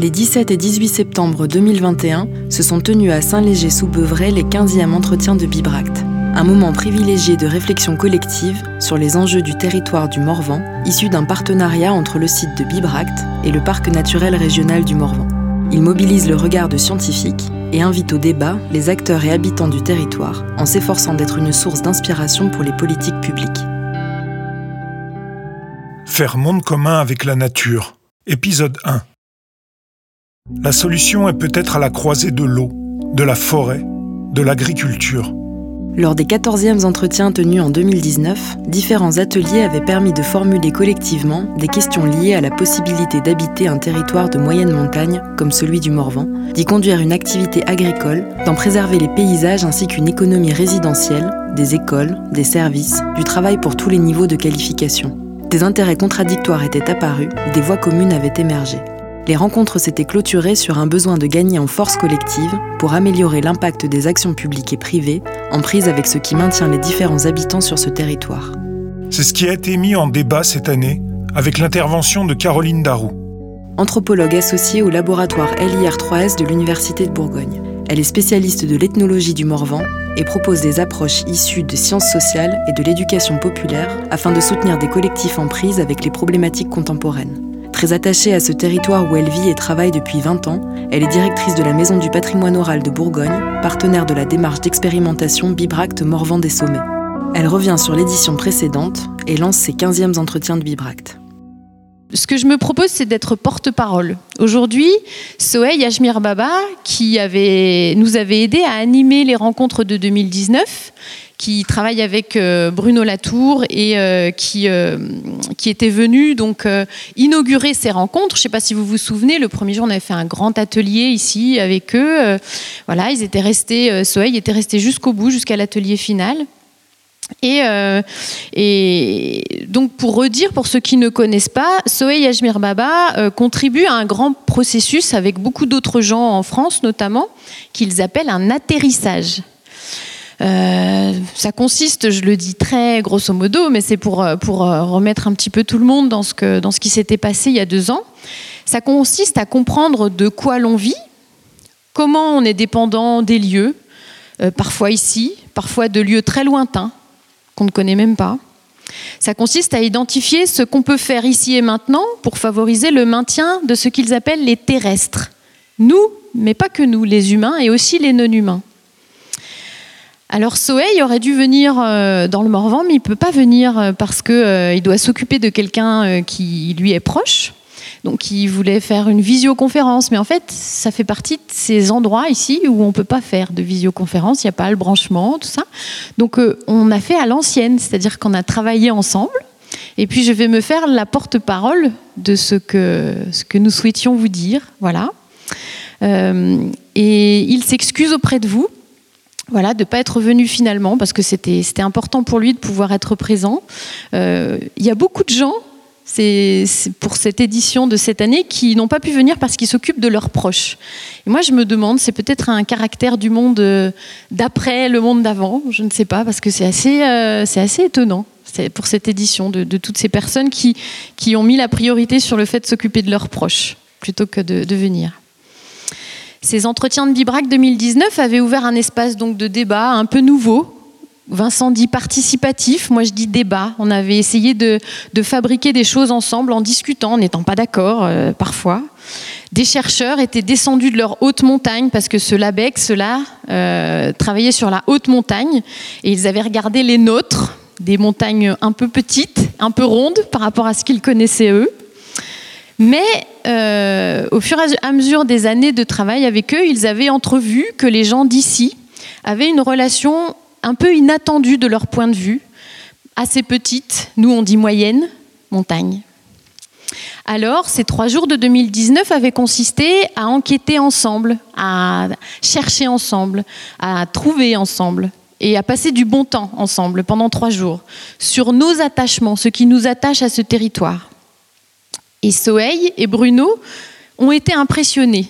Les 17 et 18 septembre 2021 se sont tenus à Saint-Léger-sous-Beuvray les 15e entretiens de Bibract, un moment privilégié de réflexion collective sur les enjeux du territoire du Morvan, issu d'un partenariat entre le site de Bibract et le parc naturel régional du Morvan. Il mobilise le regard de scientifiques et invite au débat les acteurs et habitants du territoire en s'efforçant d'être une source d'inspiration pour les politiques publiques. Faire monde commun avec la nature. Épisode 1. La solution est peut-être à la croisée de l'eau, de la forêt, de l'agriculture. Lors des 14e entretiens tenus en 2019, différents ateliers avaient permis de formuler collectivement des questions liées à la possibilité d'habiter un territoire de moyenne montagne, comme celui du Morvan, d'y conduire une activité agricole, d'en préserver les paysages ainsi qu'une économie résidentielle, des écoles, des services, du travail pour tous les niveaux de qualification. Des intérêts contradictoires étaient apparus, des voies communes avaient émergé les rencontres s'étaient clôturées sur un besoin de gagner en force collective pour améliorer l'impact des actions publiques et privées en prise avec ce qui maintient les différents habitants sur ce territoire. C'est ce qui a été mis en débat cette année avec l'intervention de Caroline Darou. Anthropologue associée au laboratoire LIR3S de l'Université de Bourgogne. Elle est spécialiste de l'ethnologie du Morvan et propose des approches issues de sciences sociales et de l'éducation populaire afin de soutenir des collectifs en prise avec les problématiques contemporaines. Très attachée à ce territoire où elle vit et travaille depuis 20 ans, elle est directrice de la Maison du patrimoine oral de Bourgogne, partenaire de la démarche d'expérimentation Bibract Morvan des Sommets. Elle revient sur l'édition précédente et lance ses 15e entretiens de Bibract. Ce que je me propose, c'est d'être porte-parole. Aujourd'hui, Sohey Yashmir Baba, qui nous avait aidé à animer les rencontres de 2019, qui travaille avec euh, Bruno Latour et euh, qui, euh, qui était venu donc inaugurer ces rencontres. Je ne sais pas si vous vous souvenez, le premier jour, on avait fait un grand atelier ici avec eux. voilà, ils étaient restés, Soeil était resté jusqu'au bout, jusqu'à l'atelier final. Et, et, donc pour redire, pour ceux qui ne connaissent pas, Sohey Ajmir Baba contribue à un grand processus avec beaucoup d'autres gens en France notamment, qu'ils appellent un atterrissage. Euh, ça consiste, je le dis très grosso modo, mais c'est pour, euh, pour euh, remettre un petit peu tout le monde dans ce, que, dans ce qui s'était passé il y a deux ans. Ça consiste à comprendre de quoi l'on vit, comment on est dépendant des lieux, parfois ici, parfois de lieux très lointains qu'on ne connaît même pas. Ça consiste à identifier ce qu'on peut faire ici et maintenant pour favoriser le maintien de ce qu'ils appellent les terrestres. Nous, mais pas que nous, les humains et aussi les non-humains. Alors Soeil aurait dû venir euh, dans le Morvan, mais il ne peut pas venir euh, parce qu'il euh, doit s'occuper de quelqu'un qui lui est proche. Donc il voulait faire une visioconférence, mais en fait ça fait partie de ces endroits ici où on ne peut pas faire de visioconférence, il n'y a pas le branchement, tout ça. Donc on a fait à l'ancienne, c'est-à-dire qu'on a travaillé ensemble. Et puis je vais me faire la porte-parole de ce que nous souhaitions vous dire. Voilà. et il s'excuse auprès de vous voilà, de ne pas être venu finalement, parce que c'était important pour lui de pouvoir être présent. Euh, il y a beaucoup de gens, pour cette édition de cette année, qui n'ont pas pu venir parce qu'ils s'occupent de leurs proches. Et moi, je me demande, c'est peut-être un caractère du monde euh, d'après le monde d'avant, je ne sais pas, parce que c'est assez, euh, assez étonnant pour cette édition de, toutes ces personnes qui, qui ont mis la priorité sur le fait de s'occuper de leurs proches plutôt que de venir. Ces entretiens de Bibrac 2019 avaient ouvert un espace donc de débat un peu nouveau. Vincent dit participatif, moi je dis débat. On avait essayé de, fabriquer des choses ensemble en discutant, en n'étant pas d'accord euh, parfois. Des chercheurs étaient descendus de leur haute montagne parce que ce LABEC, ceux-là, euh, travaillaient sur la haute montagne et ils avaient regardé les nôtres, des montagnes un peu petites, un peu rondes par rapport à ce qu'ils connaissaient eux. Mais euh, au fur et à mesure des années de travail avec eux, ils avaient entrevu que les gens d'ici avaient une relation un peu inattendue de leur point de vue, assez petite, nous on dit moyenne, montagne. Alors, ces trois jours de 2019 avaient consisté à enquêter ensemble, à chercher ensemble, à trouver ensemble et à passer du bon temps ensemble pendant trois jours sur nos attachements, ce qui nous attache à ce territoire. Et Soeil et Bruno ont été impressionnés.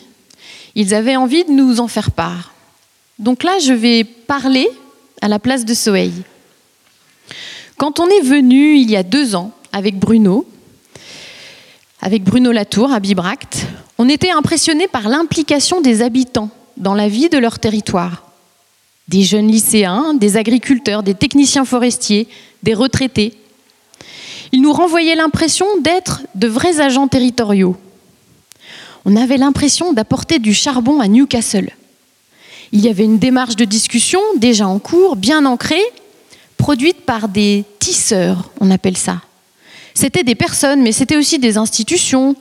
Ils avaient envie de nous en faire part. Donc là, je vais parler à la place de Soeil. Quand on est venu il y a deux ans avec Bruno, avec Bruno Latour à Bibracte, on était impressionné par l'implication des habitants dans la vie de leur territoire. Des jeunes lycéens, des agriculteurs, des techniciens forestiers, des retraités. Ils nous renvoyaient l'impression d'être de vrais agents territoriaux. On avait l'impression d'apporter du charbon à Newcastle. Il y avait une démarche de discussion déjà en cours, bien ancrée, produite par des tisseurs, on appelle ça. C'était des personnes, mais c'était aussi des institutions,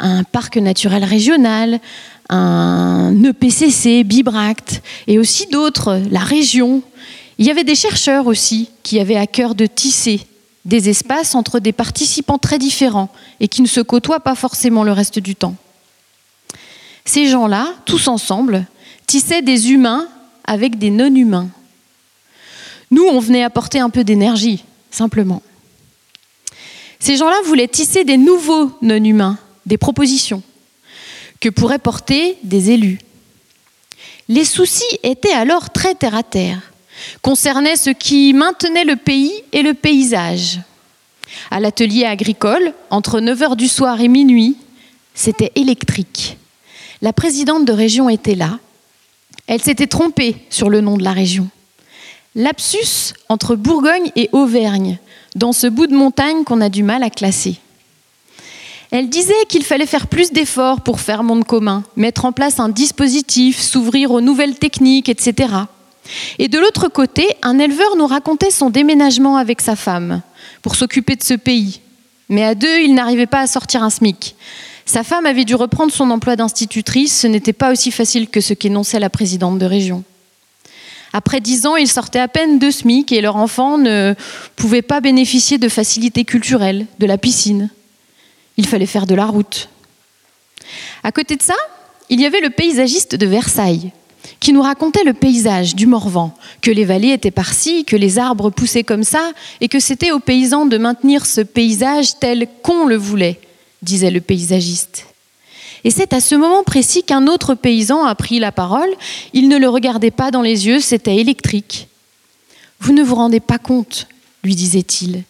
un parc naturel régional, un EPCC, Bibract, et aussi d'autres, la région. Il y avait des chercheurs aussi qui avaient à cœur de tisser des espaces entre des participants très différents et qui ne se côtoient pas forcément le reste du temps. Ces gens-là, tous ensemble, tissaient des humains avec des non-humains. Nous, on venait apporter un peu d'énergie, simplement. Ces gens-là voulaient tisser des nouveaux non-humains, des propositions, que pourraient porter des élus. Les soucis étaient alors très terre-à-terre, concernaient ce qui maintenait le pays et le paysage. À l'atelier agricole, entre 9h du soir et minuit, c'était électrique. La présidente de région était là. Elle s'était trompée sur le nom de la région. Lapsus entre Bourgogne et Auvergne, dans ce bout de montagne qu'on a du mal à classer. Elle disait qu'il fallait faire plus d'efforts pour faire monde commun, mettre en place un dispositif, s'ouvrir aux nouvelles techniques, etc. Et de l'autre côté, un éleveur nous racontait son déménagement avec sa femme pour s'occuper de ce pays. Mais à deux, il n'arrivait pas à sortir un SMIC. Sa femme avait dû reprendre son emploi d'institutrice, ce n'était pas aussi facile que ce qu'énonçait la présidente de région. Après dix ans, ils sortaient à peine de SMIC et leurs enfants ne pouvaient pas bénéficier de facilités culturelles, de la piscine il fallait faire de la route. À côté de ça, il y avait le paysagiste de Versailles, qui nous racontait le paysage du Morvan, que les vallées étaient par-ci, que les arbres poussaient comme ça, et que c'était aux paysans de maintenir ce paysage tel qu'on le voulait, disait le paysagiste. Et c'est à ce moment précis qu'un autre paysan a pris la parole. Il ne le regardait pas dans les yeux, c'était électrique. Vous ne vous rendez pas compte, lui disait-il,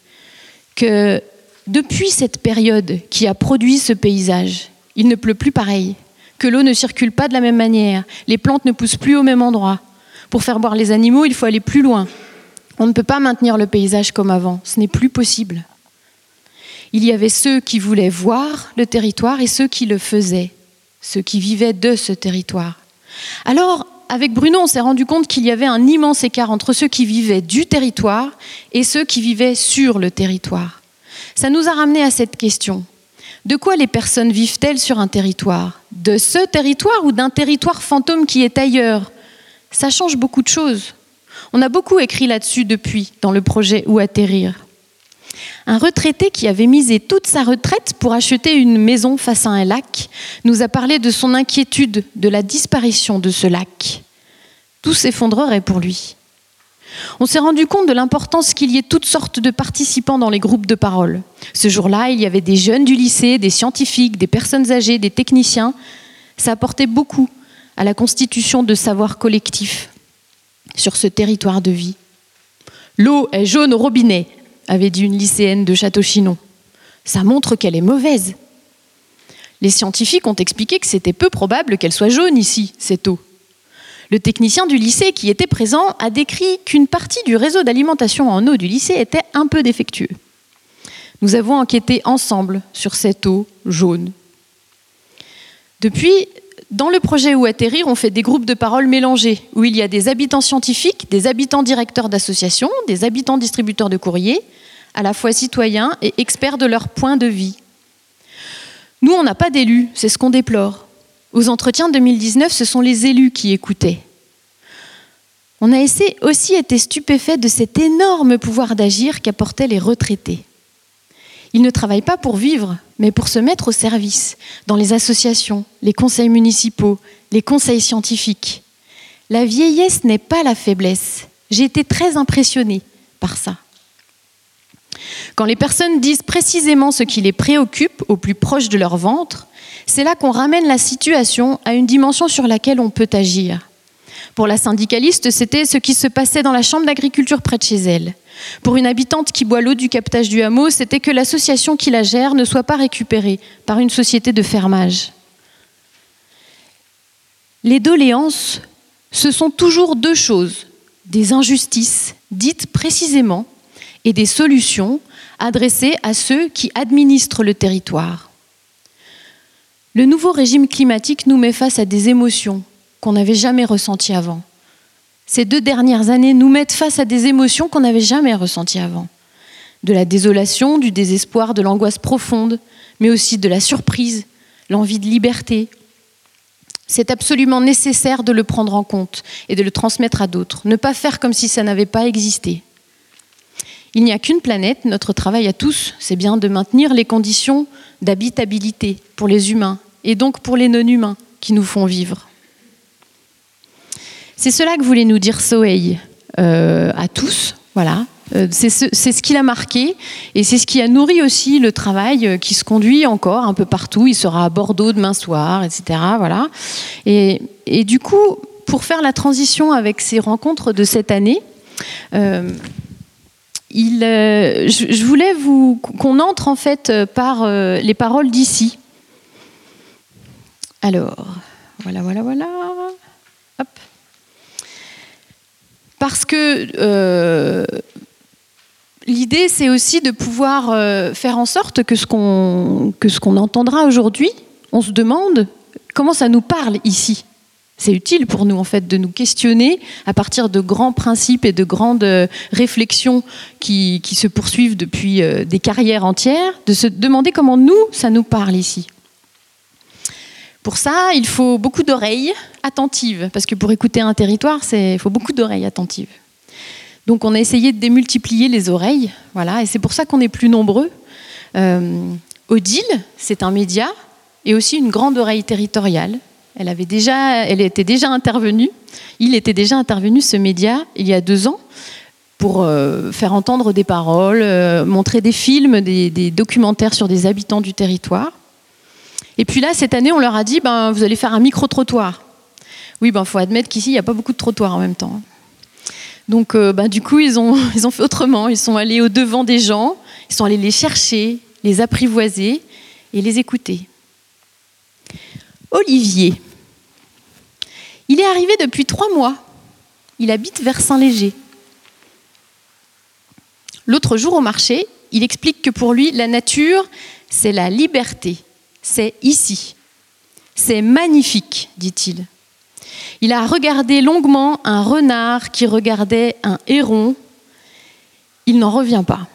que depuis cette période qui a produit ce paysage, il ne pleut plus pareil, que l'eau ne circule pas de la même manière, les plantes ne poussent plus au même endroit. Pour faire boire les animaux, il faut aller plus loin. On ne peut pas maintenir le paysage comme avant, ce n'est plus possible. Il y avait ceux qui voulaient voir le territoire et ceux qui le faisaient, ceux qui vivaient de ce territoire. Alors, avec Bruno, on s'est rendu compte qu'il y avait un immense écart entre ceux qui vivaient du territoire et ceux qui vivaient sur le territoire. Ça nous a ramené à cette question. De quoi les personnes vivent-elles sur un territoire? De ce territoire ou d'un territoire fantôme qui est ailleurs Ça change beaucoup de choses. On a beaucoup écrit là-dessus depuis, dans le projet Où atterrir. Un retraité qui avait misé toute sa retraite pour acheter une maison face à un lac nous a parlé de son inquiétude de la disparition de ce lac. Tout s'effondrerait pour lui. On s'est rendu compte de l'importance qu'il y ait toutes sortes de participants dans les groupes de parole. Ce jour-là, il y avait des jeunes du lycée, des scientifiques, des personnes âgées, des techniciens. Ça apportait beaucoup à la constitution de savoir collectif sur ce territoire de vie. L'eau est jaune au robinet, avait dit une lycéenne de Château-Chinon. Ça montre qu'elle est mauvaise. Les scientifiques ont expliqué que c'était peu probable qu'elle soit jaune ici, cette eau. Le technicien du lycée qui était présent a décrit qu'une partie du réseau d'alimentation en eau du lycée était un peu défectueux. Nous avons enquêté ensemble sur cette eau jaune. Depuis, dans le projet Où atterrir, on fait des groupes de parole mélangés, où il y a des habitants scientifiques, des habitants directeurs d'associations, des habitants distributeurs de courriers, à la fois citoyens et experts de leur point de vie. Nous, on n'a pas d'élus, c'est ce qu'on déplore. Aux entretiens 2019, ce sont les élus qui écoutaient. On a aussi été stupéfait de cet énorme pouvoir d'agir qu'apportaient les retraités. Ils ne travaillent pas pour vivre, mais pour se mettre au service, dans les associations, les conseils municipaux, les conseils scientifiques. La vieillesse n'est pas la faiblesse. J'ai été très impressionnée par ça. Quand les personnes disent précisément ce qui les préoccupe au plus proche de leur ventre, c'est là qu'on ramène la situation à une dimension sur laquelle on peut agir. Pour la syndicaliste, c'était ce qui se passait dans la chambre d'agriculture près de chez elle. Pour une habitante qui boit l'eau du captage du hameau, c'était que l'association qui la gère ne soit pas récupérée par une société de fermage. Les doléances, ce sont toujours deux choses, des injustices dites précisément et des solutions adressées à ceux qui administrent le territoire. Le nouveau régime climatique nous met face à des émotions qu'on n'avait jamais ressenties avant. Ces deux dernières années nous mettent face à des émotions qu'on n'avait jamais ressenties avant. De la désolation, du désespoir, de l'angoisse profonde, mais aussi de la surprise, l'envie de liberté. C'est absolument nécessaire de le prendre en compte et de le transmettre à d'autres, ne pas faire comme si ça n'avait pas existé. Il n'y a qu'une planète, notre travail à tous, c'est bien de maintenir les conditions d'habitabilité pour les humains et donc pour les non-humains qui nous font vivre. C'est cela que voulait nous dire Soeil euh, à tous, voilà. Euh, c'est ce, ce qu'il a marqué et c'est ce qui a nourri aussi le travail euh, qui se conduit encore un peu partout. Il sera à Bordeaux demain soir, etc. Voilà. Et, et du coup, pour faire la transition avec ces rencontres de cette année, il, euh, je, voulais vous qu'on entre en fait par euh, les paroles d'ici. Alors, voilà, voilà, voilà. Hop. Parce que euh, l'idée, c'est aussi de pouvoir euh, faire en sorte que ce qu'on entendra aujourd'hui, on se demande comment ça nous parle ici. C'est utile pour nous, en fait, de nous questionner à partir de grands principes et de grandes euh, réflexions qui, se poursuivent depuis euh, des carrières entières, de se demander comment nous, ça nous parle ici. Pour ça, il faut beaucoup d'oreilles attentives, parce que pour écouter un territoire, il faut beaucoup d'oreilles attentives. Donc on a essayé de démultiplier les oreilles, voilà, et c'est pour ça qu'on est plus nombreux. Euh, Odile, c'est un média et aussi une grande oreille territoriale. Elle, avait déjà, elle était déjà intervenue, il était déjà intervenu, ce média, il y a deux ans, pour euh, faire entendre des paroles, euh, montrer des films, des, documentaires sur des habitants du territoire. Et puis là, cette année, on leur a dit, ben, vous allez faire un micro-trottoir. Oui, il ben, faut admettre qu'ici, il n'y a pas beaucoup de trottoirs en même temps. Donc, euh, bah, du coup, ils ont, ils ont fait autrement. Ils sont allés au devant des gens, ils sont allés les chercher, les apprivoiser et les écouter. Olivier. Il est arrivé depuis trois mois. Il habite vers Saint-Léger. L'autre jour au marché, il explique que pour lui, la nature, c'est la liberté. C'est ici. C'est magnifique, dit-il. Il a regardé longuement un renard qui regardait un héron. Il n'en revient pas.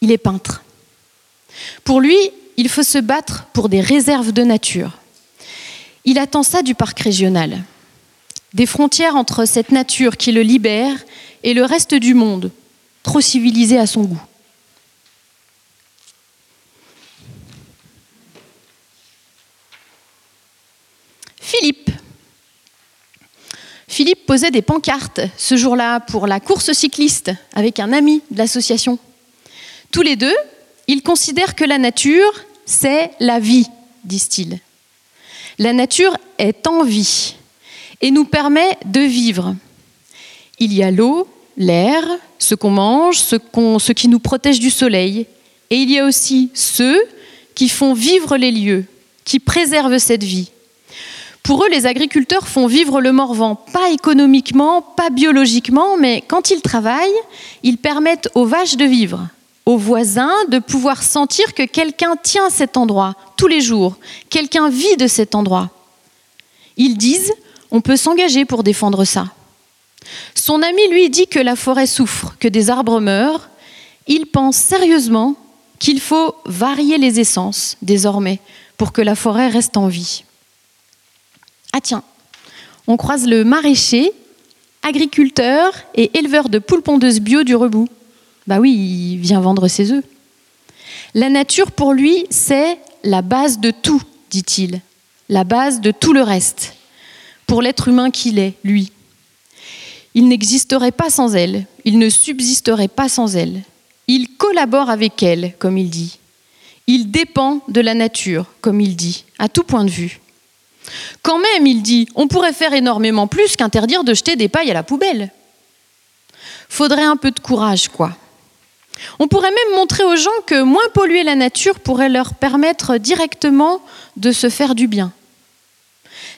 Il est peintre. Pour lui, il faut se battre pour des réserves de nature. Il attend ça du parc régional. Des frontières entre cette nature qui le libère et le reste du monde, trop civilisé à son goût. Philippe. Philippe posait des pancartes ce jour-là pour la course cycliste avec un ami de l'association. Tous les deux, ils considèrent que la nature, c'est la vie, disent-ils. La nature est en vie et nous permet de vivre. Il y a l'eau, l'air, ce qu'on mange, ce, qu ce, qui nous protège du soleil. Et il y a aussi ceux qui font vivre les lieux, qui préservent cette vie. Pour eux, les agriculteurs font vivre le Morvan, pas économiquement, pas biologiquement, mais quand ils travaillent, ils permettent aux vaches de vivre, aux voisins de pouvoir sentir que quelqu'un tient cet endroit tous les jours, quelqu'un vit de cet endroit. Ils disent, on peut s'engager pour défendre ça. Son ami lui dit que la forêt souffre, que des arbres meurent. Il pense sérieusement qu'il faut varier les essences désormais pour que la forêt reste en vie. Ah tiens, on croise le maraîcher, agriculteur et éleveur de poules pondeuses bio du Rebou. Bah oui, il vient vendre ses œufs. La nature, pour lui, c'est la base de tout, dit-il, la base de tout le reste, pour l'être humain qu'il est, lui. Il n'existerait pas sans elle, il ne subsisterait pas sans elle. Il collabore avec elle, comme il dit. Il dépend de la nature, comme il dit, à tout point de vue. Quand même, il dit, on pourrait faire énormément plus qu'interdire de jeter des pailles à la poubelle. Faudrait un peu de courage, quoi. On pourrait même montrer aux gens que moins polluer la nature pourrait leur permettre directement de se faire du bien.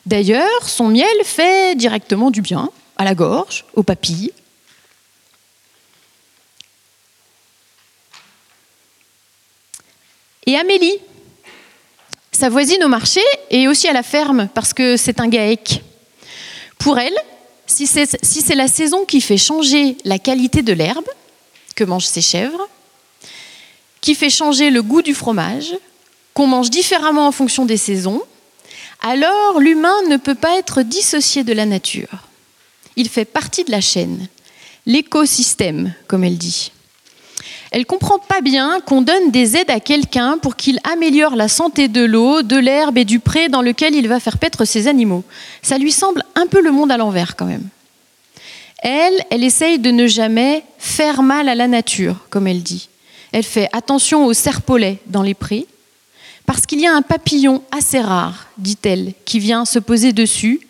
D'ailleurs, son miel fait directement du bien à la gorge, aux papilles. Et Amélie, sa voisine au marché et aussi à la ferme, parce que c'est un gaec. Pour elle, si c'est la saison qui fait changer la qualité de l'herbe que mangent ses chèvres, qui fait changer le goût du fromage, qu'on mange différemment en fonction des saisons, alors l'humain ne peut pas être dissocié de la nature. Il fait partie de la chaîne, l'écosystème, comme elle dit. Elle comprend pas bien qu'on donne des aides à quelqu'un pour qu'il améliore la santé de l'eau, de l'herbe et du pré dans lequel il va faire paître ses animaux. Ça lui semble un peu le monde à l'envers quand même. Elle, elle essaye de ne jamais faire mal à la nature, comme elle dit. Elle fait attention aux serpolets dans les prés, parce qu'il y a un papillon assez rare, dit-elle, qui vient se poser dessus,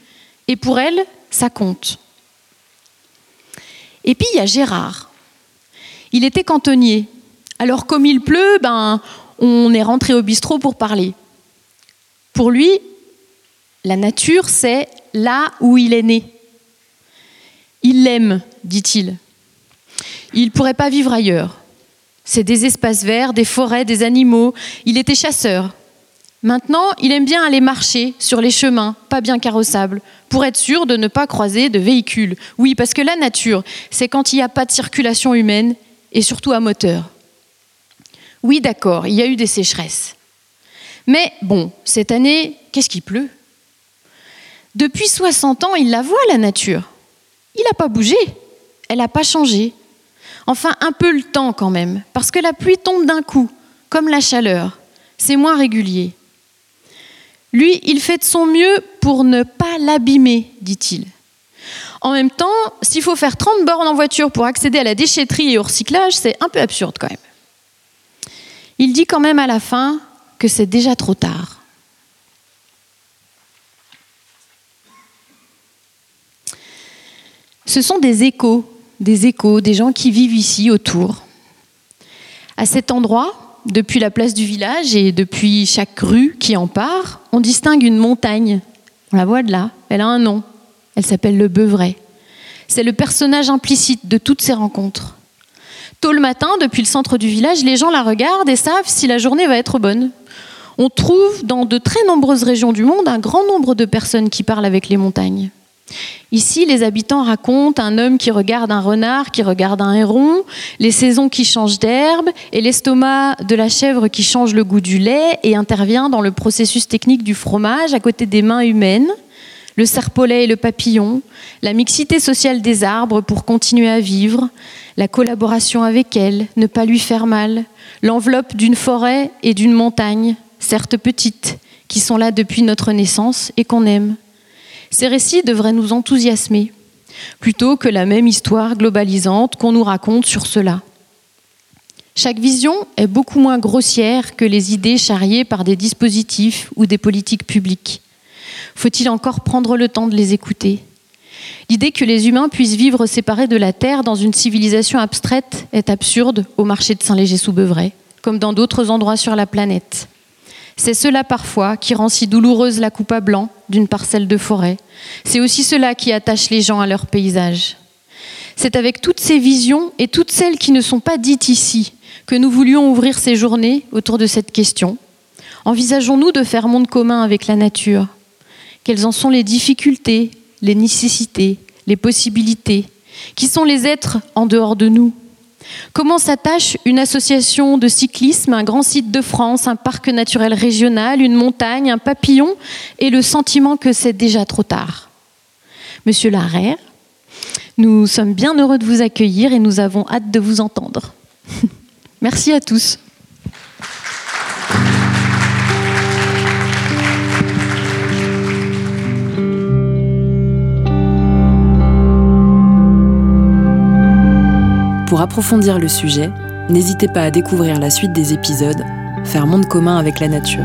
et pour elle, ça compte. Et puis il y a Gérard, il était cantonnier. Alors comme il pleut, ben, on est rentré au bistrot pour parler. Pour lui, la nature, c'est là où il est né. Il l'aime, dit-il. Il ne pourrait pas vivre ailleurs. C'est des espaces verts, des forêts, des animaux. Il était chasseur. Maintenant, il aime bien aller marcher sur les chemins, pas bien carrossables, pour être sûr de ne pas croiser de véhicules. Oui, parce que la nature, c'est quand il n'y a pas de circulation humaine et surtout à moteur. Oui, d'accord, il y a eu des sécheresses. Mais bon, cette année, qu'est-ce qui pleut? Depuis 60 ans, il la voit, la nature. Il n'a pas bougé, elle n'a pas changé. Enfin, un peu le temps quand même, parce que la pluie tombe d'un coup, comme la chaleur. C'est moins régulier. Lui, il fait de son mieux pour ne pas l'abîmer, dit-il. En même temps, s'il faut faire 30 bornes en voiture pour accéder à la déchetterie et au recyclage, c'est un peu absurde quand même. Il dit quand même à la fin que c'est déjà trop tard. Ce sont des échos, des échos, des gens qui vivent ici autour. À cet endroit, depuis la place du village et depuis chaque rue qui en part, on distingue une montagne. On la voit de là, elle a un nom, elle s'appelle le Beuvray. C'est le personnage implicite de toutes ces rencontres. Tôt le matin, depuis le centre du village, les gens la regardent et savent si la journée va être bonne. On trouve dans de très nombreuses régions du monde un grand nombre de personnes qui parlent avec les montagnes. Ici, les habitants racontent un homme qui regarde un renard, qui regarde un héron, les saisons qui changent d'herbe et l'estomac de la chèvre qui change le goût du lait et intervient dans le processus technique du fromage à côté des mains humaines le serpolet et le papillon, la mixité sociale des arbres pour continuer à vivre, la collaboration avec elle, ne pas lui faire mal, l'enveloppe d'une forêt et d'une montagne, certes petites, qui sont là depuis notre naissance et qu'on aime. Ces récits devraient nous enthousiasmer, plutôt que la même histoire globalisante qu'on nous raconte sur cela. Chaque vision est beaucoup moins grossière que les idées charriées par des dispositifs ou des politiques publiques. Faut-il encore prendre le temps de les écouter? L'idée que les humains puissent vivre séparés de la Terre dans une civilisation abstraite est absurde au marché de Saint-Léger-sous-Beuvray, comme dans d'autres endroits sur la planète. C'est cela parfois qui rend si douloureuse la coupe à blanc d'une parcelle de forêt. C'est aussi cela qui attache les gens à leur paysage. C'est avec toutes ces visions et toutes celles qui ne sont pas dites ici que nous voulions ouvrir ces journées autour de cette question. Envisageons-nous de faire monde commun avec la nature? Quelles en sont les difficultés, les nécessités, les possibilités? Qui sont les êtres en dehors de nous? Comment s'attache une association de cyclisme, un grand site de France, un parc naturel régional, une montagne, un papillon et le sentiment que c'est déjà trop tard? Monsieur Larère, nous sommes bien heureux de vous accueillir et nous avons hâte de vous entendre. Merci à tous. Pour approfondir le sujet, n'hésitez pas à découvrir la suite des épisodes Faire monde commun avec la nature.